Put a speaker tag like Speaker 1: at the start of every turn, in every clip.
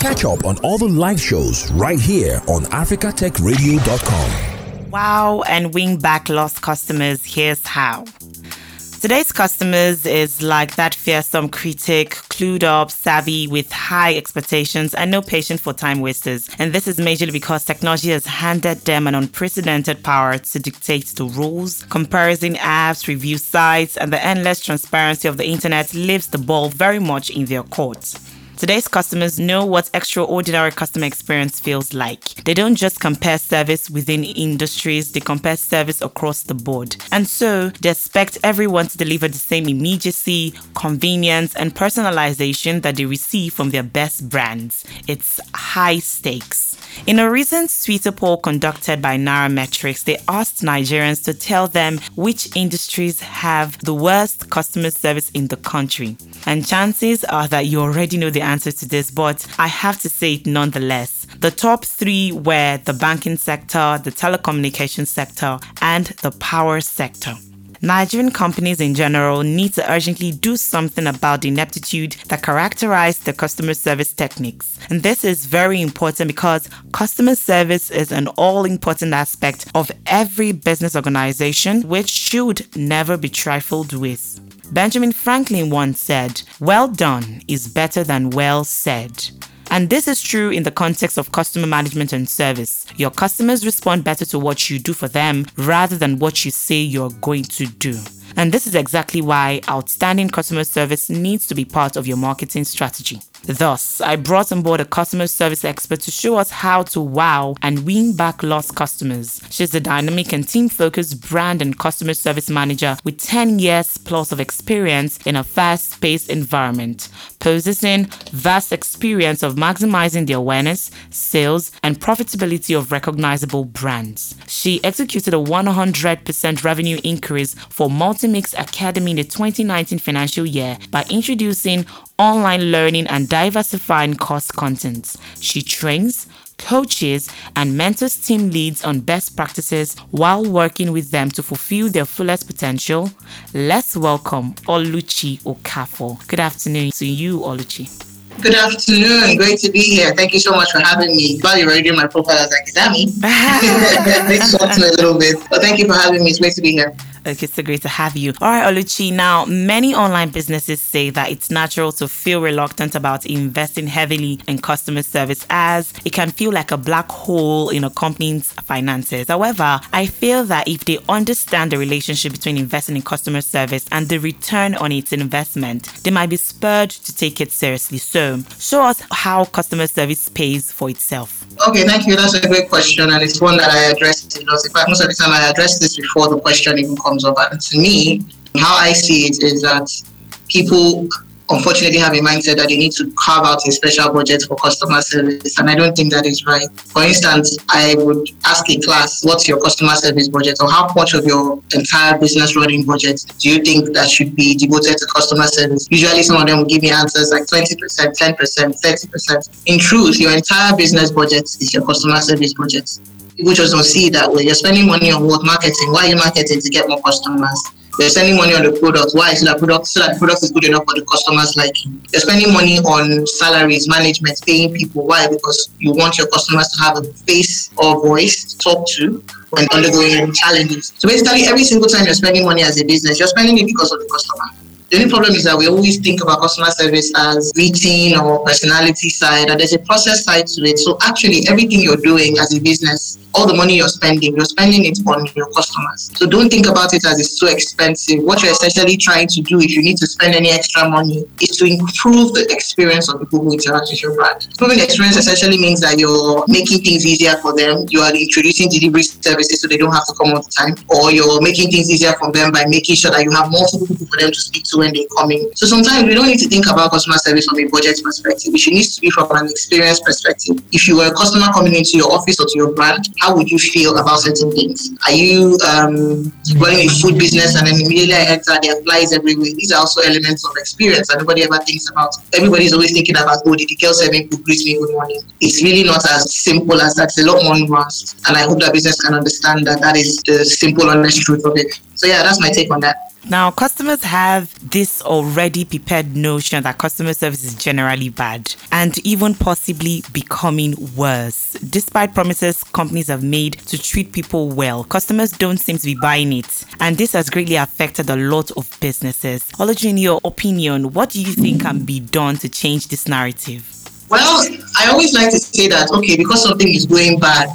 Speaker 1: Catch up on all the live shows right here on africatechradio.com.
Speaker 2: Wow, and win back lost customers. Here's how. Today's customers is like that fearsome critic, clued up, savvy, with high expectations, and no patience for time wasters. And this is majorly because technology has handed them an unprecedented power to dictate the rules. Comparison apps, review sites, and the endless transparency of the internet leaves the ball very much in their court. Today's customers know what extraordinary customer experience feels like. They don't just compare service within industries, they compare service across the board. And so they expect everyone to deliver the same immediacy, convenience, and personalization that they receive from their best brands. It's high stakes. In a recent Twitter poll conducted by Nairametrics, they asked Nigerians to tell them which industries have the worst customer service in the country. And chances are that you already know the answer to this, but I have to say it nonetheless. The top three were the banking sector, the telecommunications sector, and the power sector. Nigerian companies in general need to urgently do something about the ineptitude that characterize the customer service techniques. And this is very important because customer service is an all important aspect of every business organization, which should never be trifled with. Benjamin Franklin once said, Well done is better than well said. And this is true in the context of customer management and service. Your customers respond better to what you do for them rather than what you say you're going to do. And this is exactly why outstanding customer service needs to be part of your marketing strategy. Thus, I brought on board a customer service expert to show us how to wow and win back lost customers. She's a dynamic and team focused brand and customer service manager with 10 years plus of experience in a fast paced environment, possessing vast experience of maximizing the awareness, sales, and profitability of recognizable brands. She executed a 100% revenue increase for Multimix Academy in the 2019 financial year by introducing online learning and diversifying course contents. She trains, coaches, and mentors team leads on best practices while working with them to fulfill their fullest potential. Let's welcome Oluchi Okafor. Good afternoon to you, Oluchi.
Speaker 3: Good afternoon. Great to be here. Thank you so much for having me. You're already doing my profile as Akidami. It's a little bit. But thank you for having me. It's great to be here.
Speaker 2: Okay, so great to have you. All right, Oluchi. Now, many online businesses say that it's natural to feel reluctant about investing heavily in customer service as it can feel like a black hole in a company's finances. However, I feel that if they understand the relationship between investing in customer service and the return on its investment, they might be spurred to take it seriously. So, show us how customer service pays for itself.
Speaker 3: Okay, thank you. That's a great question, and it's one that I addressed. You know, in fact, most of the time I address this before the question even comes up. And to me, how I see it is that people unfortunately have a mindset that they need to carve out a special budget for customer service, and I don't think that is right. For instance, I would ask a class, "What's your customer service budget, or how much of your entire business running budget do you think that should be devoted to customer service?" Usually, some of them will give me answers like twenty percent, ten percent, thirty percent. In truth, your entire business budget is your customer service budget. People just don't see it that way. You're spending money on what marketing? Why are you marketing to get more customers? You're spending money on the product. Why? So that product, so that the product is good enough for the customers liking. You're spending money on salaries, management, paying people. Why? Because you want your customers to have a face or voice to talk to when undergoing challenges. So basically, every single time you're spending money as a business, you're spending it because of the customer. The only problem is that we always think about customer service as greeting or personality side, and there's a process side to it. So actually, everything you're doing as a business, all the money you're spending, you're spending it on your customers. So don't think about it as it's so expensive. What you're essentially trying to do, if you need to spend any extra money, is to improve the experience of the people who interact with your brand. Improving the experience essentially means that you're making things easier for them. You are introducing delivery services so they don't have to come all the time, or you're making things easier for them by making sure that you have multiple people for them to speak to when they come in. So sometimes we don't need to think about customer service from a budget perspective. It should to be from an experience perspective. If you were a customer coming into your office or to your brand, how would you feel about certain things? Are you um, running a food business and then immediately I enter, there flies everywhere? These are also elements of experience that nobody ever thinks about. Everybody's always thinking about, oh, did the girl serving food greet me good morning? It's really not as simple as that. It's a lot more nuanced. And I hope that business can understand that that is the simple, honest truth of it. So yeah, that's my take on that.
Speaker 2: Now, customers have this already prepared notion that customer service is generally bad and even possibly becoming worse. Despite promises companies have made to treat people well, customers don't seem to be buying it. And this has greatly affected a lot of businesses. Oluchi, in your opinion, what do you think can be done to change this narrative?
Speaker 3: Well, I always like to say that, okay, because something is going bad,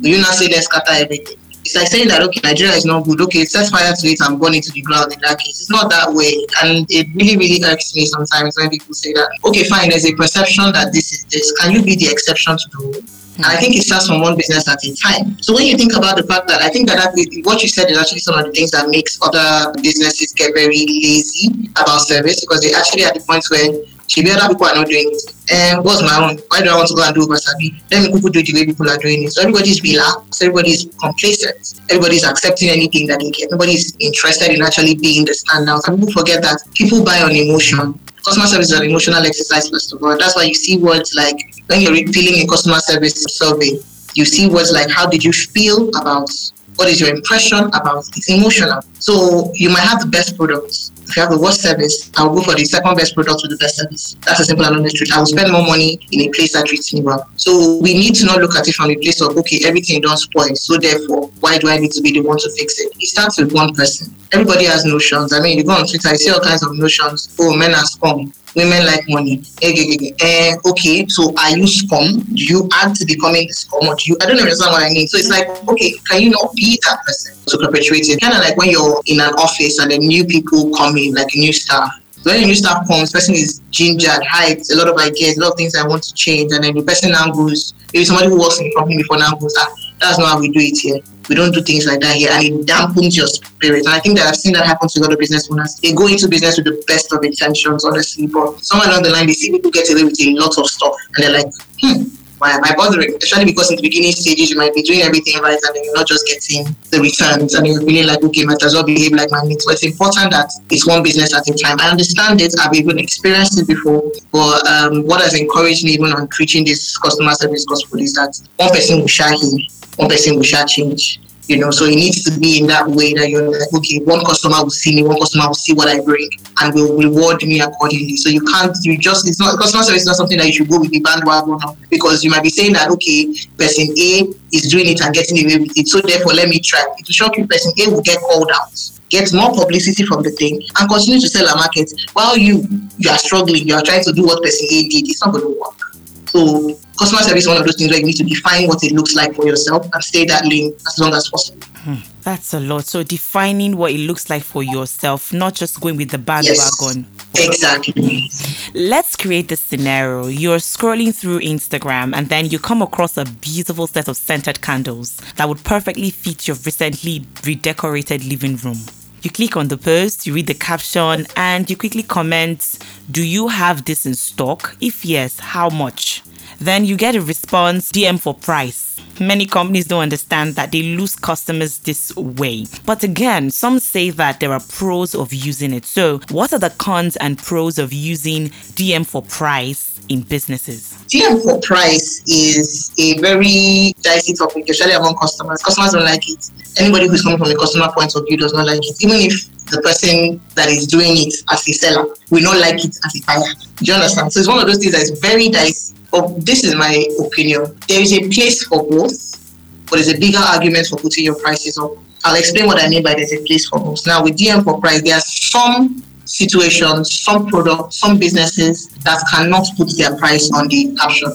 Speaker 3: you not say let's scatter everything it's like saying that okay, Nigeria is not good. Okay, set fire to it and burn it to the ground. In that case, it's not that way, and it really, really irks me sometimes when people say that. Okay, fine. There's a perception that this is this. Can you be the exception to the rule? And I think it starts from one business at a time. So when you think about the fact that I think that, what you said is actually some of the things that makes other businesses get very lazy about service because they actually at the point where Maybe other people are not doing it. And what's my own? Why do I want to go and do Wasabi? Let me people do the way people are doing it. So everybody's relaxed, everybody's complacent, everybody's accepting anything that they get. Nobody's interested in actually being the standout. And people forget that people buy on emotion. Customer service is an emotional exercise, first of all. That's why you see words like when you're filling a customer service survey, you see words like how did you feel about what is your impression about? It's emotional. So you might have the best products. If you have the worst service, I'll go for the second best product with the best service. That's a simple and honest truth. I will spend more money in a place that treats me well. So we need to not look at it from a place of okay, everything don't spoil. So therefore, why do I need to be the one to fix it? It starts with one person. Everybody has notions. I mean, you go on Twitter, you see all kinds of notions. Oh, men are scum women like money. Uh, okay, so are you scum? Do you add to becoming the scum or do you? I don't understand what I mean. So it's like, okay, can you not be that person to perpetuate it? Kind of like when you're in an office and then new people come in, like a new staff. So when a new staff comes, person is gingered, hyped, a lot of ideas, a lot of things I want to change, and then the person now goes, maybe somebody who works in the company before now goes, ah, that's not how we do it here. We don't do things like that here, and it dampens your spirit. And I think that I've seen that happen to a lot of business owners. They go into business with the best of intentions, honestly, but somewhere along the line, they see people get away with a lot of stuff, and they're like, hmm, why am I bothering? Especially because in the beginning stages, you might be doing everything right and then you're not just getting the returns and you're feeling like, okay, might as well behave like my mates. So it's important that it's one business at a time. I understand it. I've even experienced it before. But um, what has encouraged me even on preaching this customer service gospel is that one person will share him, one person will share change you know so it needs to be in that way that you're like okay one customer will see me one customer will see what i bring and will reward me accordingly. So you can't you just it's not customer service is not something that you should go with the bandwagon because you might be saying that okay person a is doing it and getting away with it so therefore let me try. It will shock you person a will get called out get more publicity from the thing and continue to sell a market while you you are struggling you are trying to do what person a did. It's not going to work so customer service is one of those things where you need to define what it looks like for yourself and stay that lane as long as possible.
Speaker 2: Hmm, that's a lot. So defining what it looks like for yourself, not just going with the bandwagon.
Speaker 3: Yes, exactly.
Speaker 2: Let's create this scenario. You're scrolling through Instagram and then you come across a beautiful set of scented candles that would perfectly fit your recently redecorated living room. You click on the post, you read the caption, and you quickly comment, Do you have this in stock? If yes, how much? Then you get a response DM for price. Many companies don't understand that they lose customers this way. But again, some say that there are pros of using it. So, what are the cons and pros of using DM for price in businesses?
Speaker 3: DM for price is a very dicey topic, especially among customers. Customers don't like it. Anybody who's coming from a customer point of view does not like it. Even if the person that is doing it as a seller will not like it as a buyer. Do you understand? So it's one of those things that is very dicey. But this is my opinion. There is a place for both, but there's a bigger argument for putting your prices up. I'll explain what I mean by there's a place for both. Now with DM for price, there are some situations, some products, some businesses that cannot put their price on the caption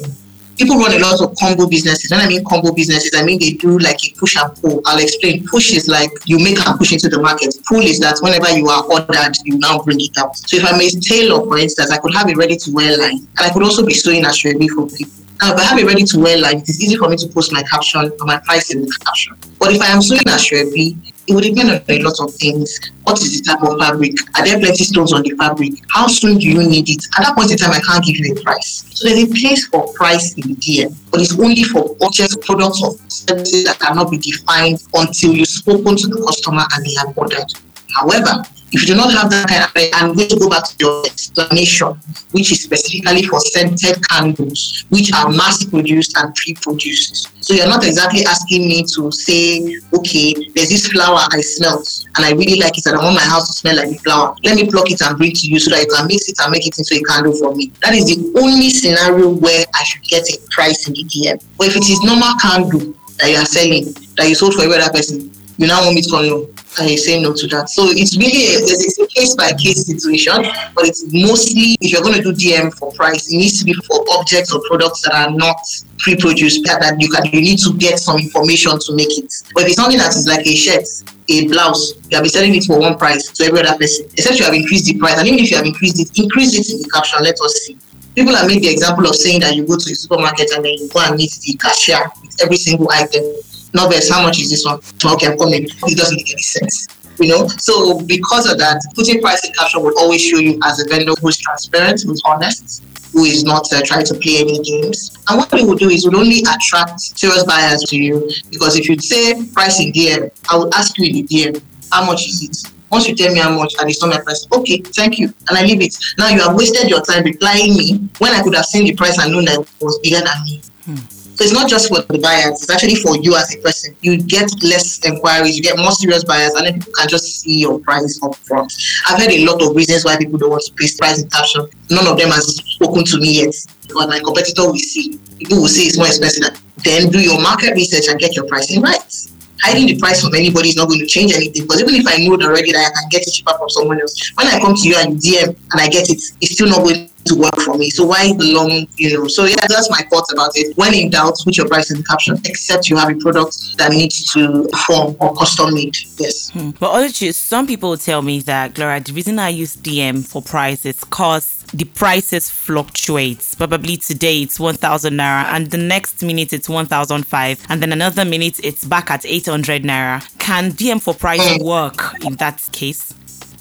Speaker 3: people run a lot of combo businesses. When I mean combo businesses, I mean they do like a push and pull. I'll explain. Push is like you make and push into the market. Pull is that whenever you are ordered, you now bring it out. So if I'm a tailor, for instance, I could have a ready to wear line, and I could also be sewing asoebi for people. Now, if I have a ready to wear line, it is easy for me to post my caption or my price in the caption. But if I am sewing a asoebi, it would depend on a lot of things. What is the type of fabric? Are there plenty stones on the fabric? How soon do you need it? At that point in time, I can't give you a price. So there's a place for price in DM, but it's only for objects, products, or services that cannot be defined until you've spoken to the customer and they have ordered. However, If you do not have that kind of, I'm going to go back to your explanation, which is specifically for scented candles, which are mass produced and pre-produced. So you're not exactly asking me to say, okay, there's this flower I smell and I really like it and I want my house to smell like the flower. Let me pluck it and bring it to you so that you can mix it and make it into a candle for me. That is the only scenario where I should get a price in the DM. But if it is normal candle that you are selling, that you sold for every other person, you now want me to. I say no to that. So it's really a, it's a case by case situation, but it's mostly if you're going to do DM for price, it needs to be for objects or products that are not pre-produced that you can you need to get some information to make it. But if it's something that is like a shirt, a blouse, you have been selling it for one price to every other person, except you have increased the price. And even if you have increased it, increase it in the caption. Let us see. People have made the example of saying that you go to the supermarket and then you go and meet the cashier with every single item Novels, how much is this one? Okay, I'm coming. It doesn't make any sense. You know, so because of that, putting price in caption will always show you as a vendor who's transparent, who's honest, who is not uh, trying to play any games. And what we will do is we'll only attract serious buyers to you because if you say price in DM, I will ask you in DM, how much is it? Once you tell me how much and it's not my price, okay, thank you. And I leave it. Now you have wasted your time replying me when I could have seen the price and known that it was bigger than me. Hmm. So it's not just for the buyers, it's actually for you as a person. You get less inquiries, you get more serious buyers, and then people can just see your price up front. I've heard a lot of reasons why people don't want to place price in caption. None of them has spoken to me yet. But my competitor will see. People will say it's more expensive. Then do your market research and get your pricing right hiding the price from anybody is not going to change anything. Because even if I know already that I can get it cheaper from someone else, when I come to you and DM and I get it, it's still not going to work for me. So why the long, you know? So yeah, that's my thoughts about it. When in doubt, put your price in the caption, except you have a product that needs to form or custom made. Yes.
Speaker 2: Hmm. But also, some people tell me that Gloria, the reason I use DM for prices cause the prices fluctuates. Probably today it's 1,000 naira, and the next minute it's 1,005, and then another minute it's back at 800 naira. Can DM for price hmm. work in that case?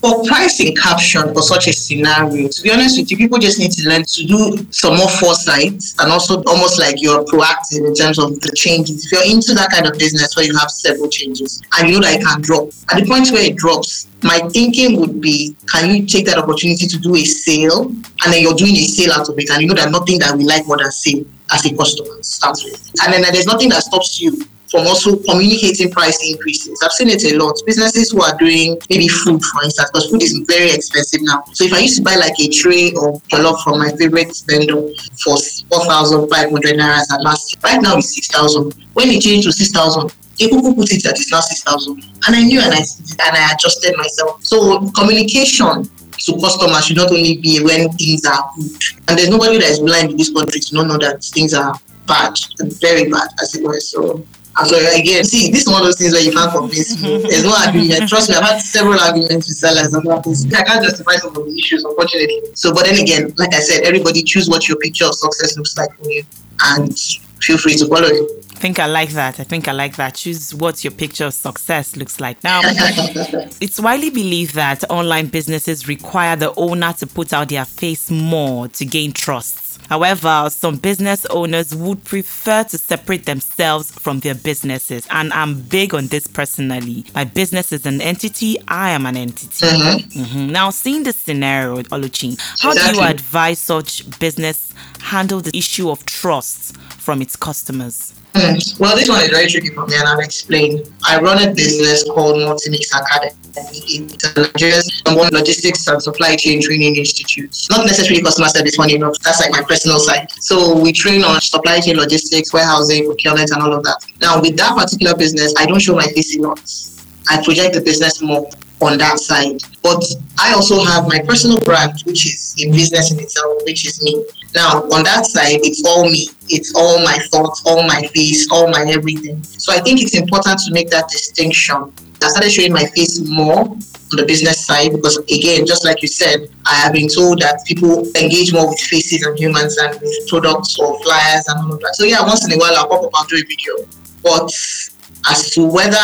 Speaker 3: For pricing caption for such a scenario, to be honest with you, people just need to learn to do some more foresight and also almost like you're proactive in terms of the changes. If you're into that kind of business where you have several changes and you it can drop, at the point where it drops, my thinking would be can you take that opportunity to do a sale and then you're doing a sale out of it and you know that nothing that we like more than sale as a customer starts with. And then uh, there's nothing that stops you from also communicating price increases. I've seen it a lot. Businesses who are doing maybe food, for instance, because food is very expensive now. So if I used to buy like a tray of jollof from my favorite vendor for 4,500 naira last year, right now it's 6,000. When it changed to 6,000, they could put it that it's now 6,000. And I knew and I, and I adjusted myself. So communication to customers should not only be when things are good. And there's nobody that is blind in this country to not know that things are bad, very bad as it were. So so again, see, this is one of those things where you can't convince me. Mm-hmm. There's no argument. Trust me, I've had several arguments with sellers about this. I can't justify some of the issues, unfortunately. So, but then again, like I said, everybody choose what your picture of success looks like for you, and feel free to follow it.
Speaker 2: I think I like that. I think I like that. Choose what your picture of success looks like. Now, it's widely believed that online businesses require the owner to put out their face more to gain trust. However, some business owners would prefer to separate themselves from their businesses. And I'm big on this personally. My business is an entity, I am an entity. Mm-hmm. Mm-hmm. Now, seeing this scenario, Oluchin, how exactly. do you advise such business handle the issue of trust from its customers?
Speaker 3: Hmm. Well, this one is very tricky for me, and I'll explain. I run a business called Multimix Academy. It's one logistics and supply chain training institute. Not necessarily customer service, funny enough. That's like my personal side. So we train on supply chain logistics, warehousing, procurement, and all of that. Now, with that particular business, I don't show my face a lot. I project the business more on that side. But I also have my personal brand, which is a business in itself, which is me. Now, on that side, it's all me. It's all my thoughts, all my face, all my everything. So I think it's important to make that distinction. I started showing my face more on the business side because, again, just like you said, I have been told that people engage more with faces and humans than with products or flyers and all of that. So, yeah, once in a while, I'll pop up and do a video. But as to whether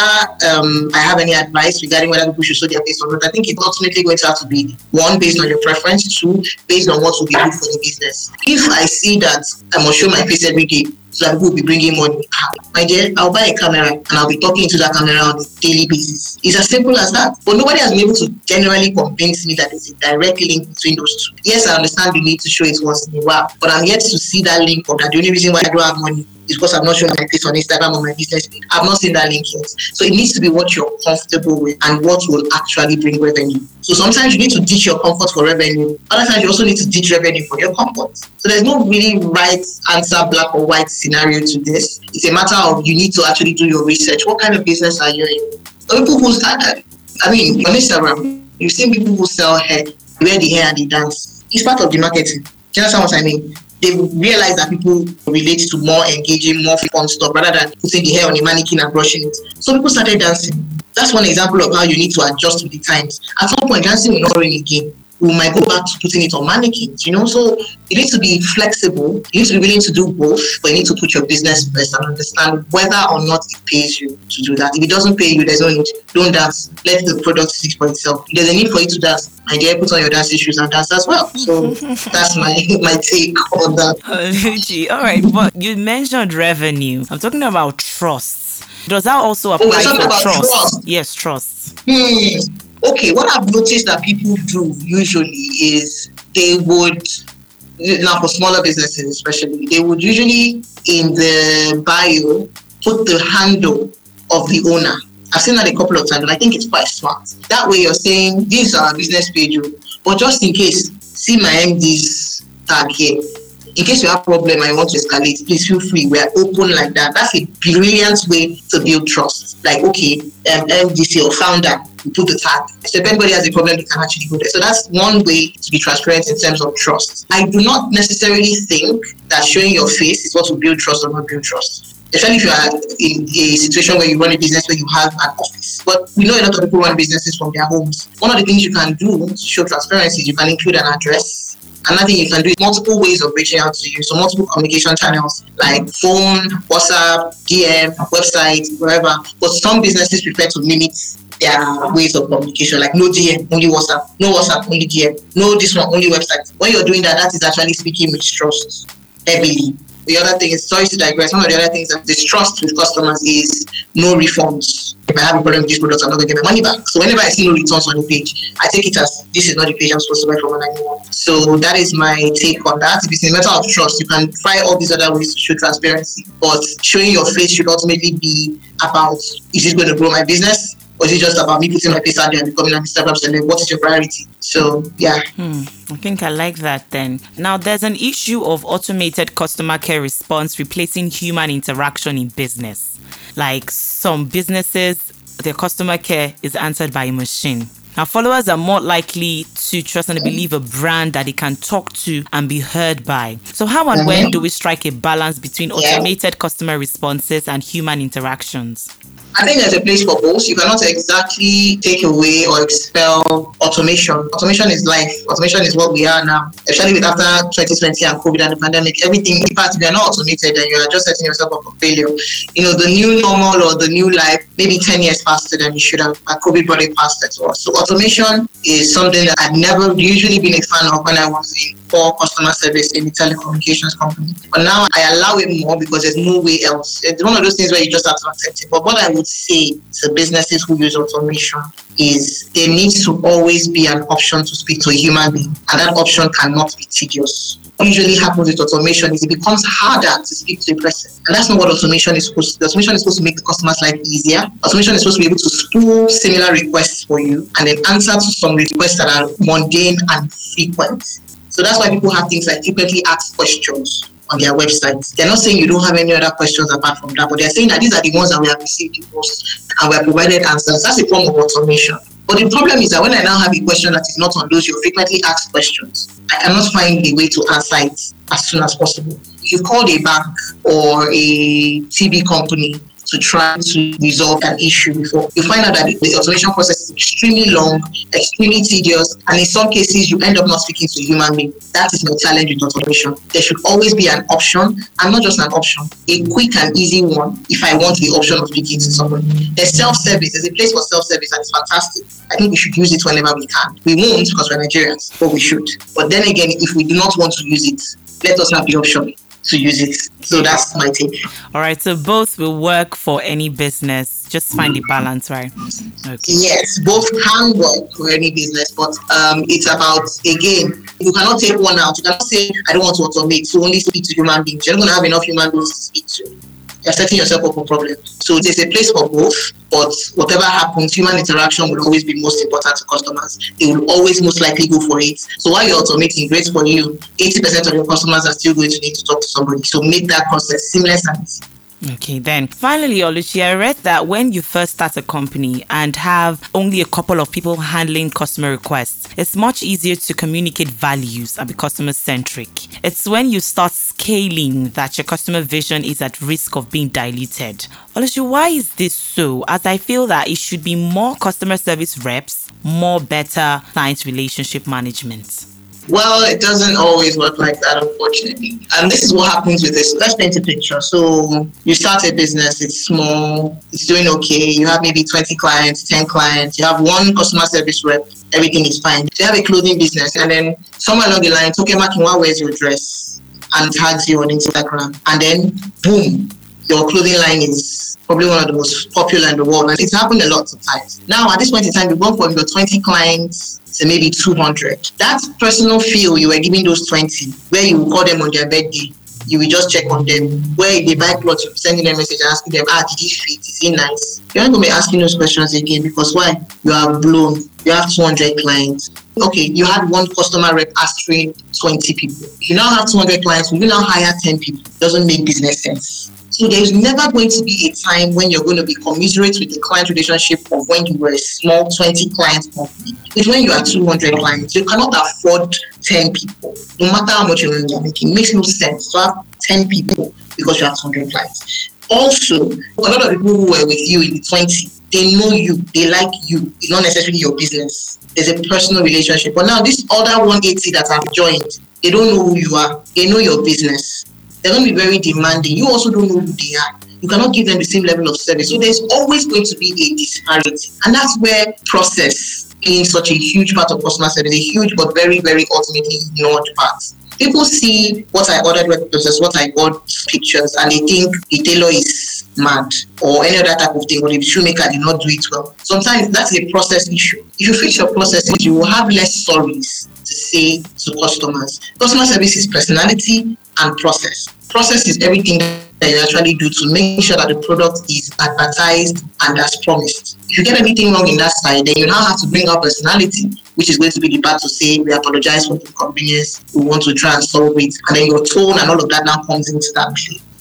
Speaker 3: um, I have any advice regarding whether people should show their face or not, I think it's ultimately going to have to be one based on your preference, two based on what will be good for the business. If I see that I must show my face every day, so that people will be bringing money. My dear, I'll buy a camera and I'll be talking to that camera on a daily basis. It's as simple as that. But nobody has been able to generally convince me that there's a direct link between those two. Yes, I understand you need to show it once in a while, but I'm yet to see that link or that the only reason why I don't have money because I'm not showing my face on Instagram or my business. I've not seen that link yet. So it needs to be what you're comfortable with and what will actually bring revenue. So sometimes you need to ditch your comfort for revenue. Other times you also need to ditch revenue for your comfort. So there's no really right answer, black or white scenario to this. It's a matter of you need to actually do your research. What kind of business are you in? People who start, I mean, on Instagram, you've seen people who sell hair, wear the hair and they dance. It's part of the marketing. Do you understand what I mean? They realize that people relate to more engaging, more fun stuff rather than putting the hair on a mannequin and brushing it. So people started dancing. That's one example of how you need to adjust with the times. At some point, dancing will not run again we might go back to putting it on mannequins, you know. So you need to be flexible. You need to be willing to do both, but you need to put your business first and understand whether or not it pays you to do that. If it doesn't pay you, there's no need. Don't dance. Let the product speak for itself. If there's a need for you to dance, my dear, put on your dance shoes and dance as well. So that's my my take on that.
Speaker 2: Oluchi, all right, but you mentioned revenue. I'm talking about trust. Does that also oh, apply oh, to trust? trust? Yes, trust.
Speaker 3: Hmm okay, what I've noticed that people do usually is they would now for smaller businesses especially, they would usually in the bio put the handle of the owner. I've seen that a couple of times, and I think it's quite smart. That way, you're saying this is our business page, but just in case, see my MD's tag here in case you have a problem and you want to escalate, please feel free. We are open like that. That's a brilliant way to build trust. Like, okay, um, MDC or founder, put the tag. If anybody has a problem, they can actually go there. So that's one way to be transparent in terms of trust. I do not necessarily think that showing your face is what will build trust or not build trust especially if you are in a situation where you run a business where you have an office. But we know a lot of people run businesses from their homes. One of the things you can do to show transparency is you can include an address Another thing you can do is multiple ways of reaching out to you. So multiple communication channels like phone, WhatsApp, DM, website, wherever. But some businesses prefer to limit their ways of communication, like no DM, only WhatsApp, no WhatsApp, only DM, no this one, only website. When you're doing that, that is actually speaking with trust heavily. The other thing is, sorry to digress, one of the other things that distrust with customers is no refunds. If I have a problem with this product, I'm not going to get my money back. So whenever I see no returns on the page, I take it as this is not the page I'm supposed to buy from anyone. So that is my take on that. If it's a matter of trust, you can try all these other ways to show transparency. But showing your face should ultimately be about is this going to grow my business? Or is it just about me putting my face out there and becoming an Instagram celeb? What is your priority? So, yeah.
Speaker 2: Hmm, I think I like that then. Now, there's an issue of automated customer care response replacing human interaction in business. Like some businesses, their customer care is answered by a machine. Now, followers are more likely to trust and believe a brand that they can talk to and be heard by. So, how and when mm-hmm. do we strike a balance between automated customer responses and human interactions?
Speaker 3: I think there's a place for both. You cannot exactly take away or expel automation. Automation is life. Automation is what we are now. Especially with after 2020 and COVID and the pandemic, everything, in fact, if you're not automated, then you are just setting yourself up for failure. You know, the new normal or the new life, maybe 10 years faster than you should have. COVID brought it faster to us. So automation is something that I've never usually been a fan of when I was in for customer service in a telecommunications company. But now I allow it more because there's no way else. It's one of those things where you just have to accept it. But what I would say to businesses who use automation is there needs to always be an option to speak to a human being, and that option cannot be tedious. What usually happens with automation is it becomes harder to speak to a person. And that's not what automation is supposed to do. Automation is supposed to make the customer's life easier. Automation is supposed to be able to spool similar requests for you and then answer to some requests that are mundane and frequent. So that's why people have things like frequently asked questions on their websites. They're not saying you don't have any other questions apart from that, but they're saying that these are the ones that we have received the most and we have provided answers. That's a form of automation. But the problem is that when I now have a question that is not on those your frequently asked questions, I cannot find a way to answer it as soon as possible. You called a bank or a TV company to try to resolve an issue before. You find out that the automation process is extremely long, extremely tedious, and in some cases you end up not speaking to a human being. That is my challenge with automation. There should always be an option, and not just an option, a quick and easy one if I want the option of speaking to someone. There's self-service, there's a place for self-service, and it's fantastic. I think we should use it whenever we can. We won't because we're Nigerians, but we should. But then again, if we do not want to use it, let us have the option to use it. So that's my take.
Speaker 2: All right. So both will work for any business. Just find the balance, right?
Speaker 3: Okay. Yes, both can work for any business, but um, it's about again, you cannot take one out. You cannot say I don't want to automate, so only speak to human beings. You're not going to have enough human beings to speak to you're setting yourself up for problems. So there's a place for both, but whatever happens, human interaction will always be most important to customers. They will always most likely go for it. So while you're automating, great for you. 80% of your customers are still going to need to talk to somebody. So make that process seamless and easy.
Speaker 2: Okay, then finally, Oluchi, I read that when you first start a company and have only a couple of people handling customer requests, it's much easier to communicate values and be customer centric. It's when you start scaling that your customer vision is at risk of being diluted. Oluchi, why is this so? As I feel that it should be more customer service reps, more better client relationship management.
Speaker 3: Well, it doesn't always work like that, unfortunately. And this is what happens with this. Let's paint a picture. So you start a business, it's small, it's doing okay. You have maybe 20 clients, 10 clients, you have one customer service rep, everything is fine. You have a clothing business, and then somewhere along the line, Toke Makinwa wears your dress and tags you on Instagram. And then, boom, your clothing line is probably one of the most popular in the world. And it's happened a lot of times. Now, at this point in time, you've gone from your 20 clients to maybe 200. That personal feel you were giving those 20, where you call them on their birthday, you will just check on them. Where they buy clothes, you're sending them a message asking them, ah, did he fit? Is he nice? You're not going to be asking those questions again because why? You are blown. You have 200 clients. Okay, you had one customer rep answering 20 people. You now have 200 clients. Will you now hire 10 people? Doesn't make business sense. So there's never going to be a time when you're going to be commiserate with the client relationship of when you were a small 20 client company. It's when you are 200 clients. You cannot afford 10 people, no matter how much you're making. It makes no sense to have 10 people because you have 200 clients. Also, a lot of people who were with you in the 20, they know you, they like you. It's not necessarily your business. There's a personal relationship. But now, this other 180 that have joined, they don't know who you are. They know your business they're going to be very demanding. You also don't know who they are. You cannot give them the same level of service. So there's always going to be a disparity. And that's where process being such a huge part of customer service, a huge but very, very ultimately ignored part. People see what I ordered versus what I got pictures and they think the tailor is mad or any other type of thing or the shoemaker did not do it well. Sometimes that's a process issue. If you fix your process, you will have less stories to say to customers. Customer service is personality and process. Process is everything that you actually do to make sure that the product is advertised and as promised. If you get anything wrong in that side, then you now have to bring out personality, which is going to be the part to say, we apologize for the inconvenience, we want to try and solve it. And then your tone and all of that now comes into that.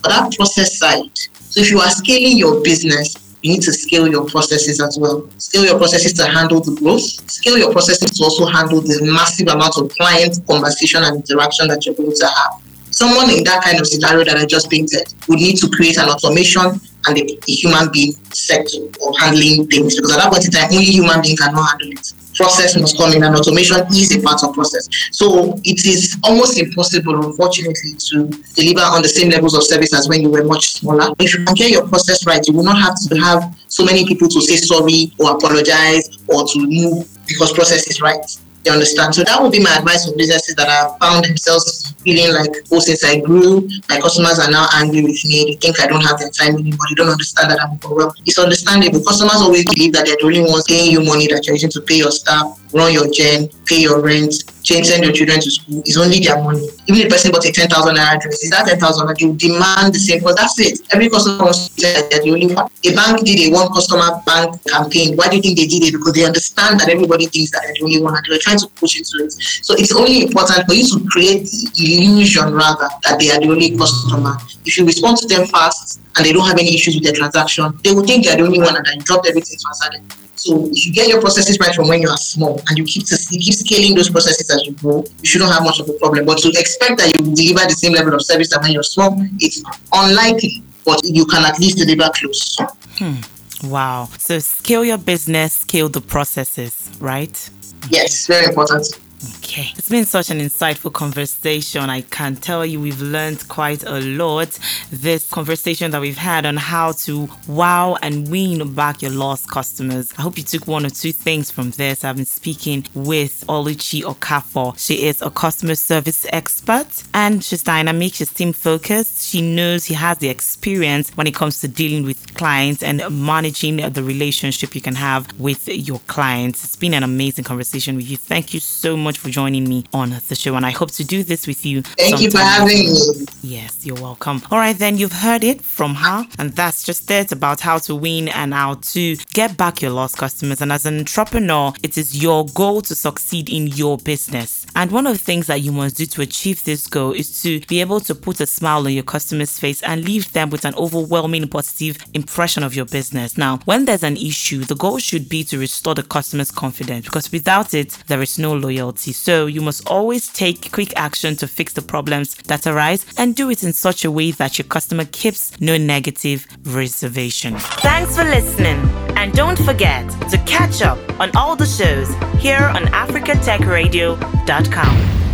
Speaker 3: But that process side, so if you are scaling your business, you need to scale your processes as well. Scale your processes to handle the growth. Scale your processes to also handle the massive amount of client conversation and interaction that you're going to have someone in that kind of scenario that I just painted would need to create an automation and a, a human being set of handling things because at that point in time, only human being cannot handle it. Process must come in, and automation is a part of process. So it is almost impossible, unfortunately, to deliver on the same levels of service as when you were much smaller. If you can get your process right, you will not have to have so many people to say sorry or apologize or to move because process is right. You understand? So that would be my advice for businesses that have found themselves feeling like, oh, since I grew, my customers are now angry with me. They think I don't have their time anymore. They don't understand that I'm overwhelmed. It's understandable. Customers always believe that they're the only ones paying you money that you're using to pay your staff, run your gen, pay your rent, change send your children to school. It's only their money. Even if the person bought a 10,000 naira dress, is that 10,000 that you demand the same? Because that's it. Every customer wants to say the only one. A bank did a one customer bank campaign. Why do you think they did it? Because they understand that everybody thinks that they're the only one and they're trying to push into it. So it's only important for you to create the illusion rather that they are the only customer. If you respond to them fast and they don't have any issues with their transaction, they will think they're the only one and then drop everything to answer. So if you get your processes right from when you are small and you keep to, you keep scaling those processes as you grow, you shouldn't have much of a problem. But to expect that you will deliver the same level of service that when you're small, it's unlikely. But you can at least deliver close.
Speaker 2: Hmm. Wow. So scale your business, scale the processes, right?
Speaker 3: Yes, very important.
Speaker 2: Okay. It's been such an insightful conversation. I can tell you we've learned quite a lot. This conversation that we've had on how to wow and win back your lost customers. I hope you took one or two things from this. I've been speaking with Oluchi Okafor. She is a customer service expert and she's dynamic, she's team focused. She knows she has the experience when it comes to dealing with clients and managing the relationship you can have with your clients. It's been an amazing conversation with you. Thank you so much for joining me on the show, and I hope to do this with you.
Speaker 3: Thank you for having me.
Speaker 2: Yes, you're welcome. All right, then you've heard it from her, and that's just it about how to win and how to get back your lost customers. And as an entrepreneur, it is your goal to succeed in your business. And one of the things that you must do to achieve this goal is to be able to put a smile on your customer's face and leave them with an overwhelming positive impression of your business. Now, when there's an issue, the goal should be to restore the customer's confidence because without it, there is no loyalty. So you must always take quick action to fix the problems that arise and do it in such a way that your customer keeps no negative reservation. Thanks for listening. And don't forget to catch up on all the shows here on AfricaTechRadio.com.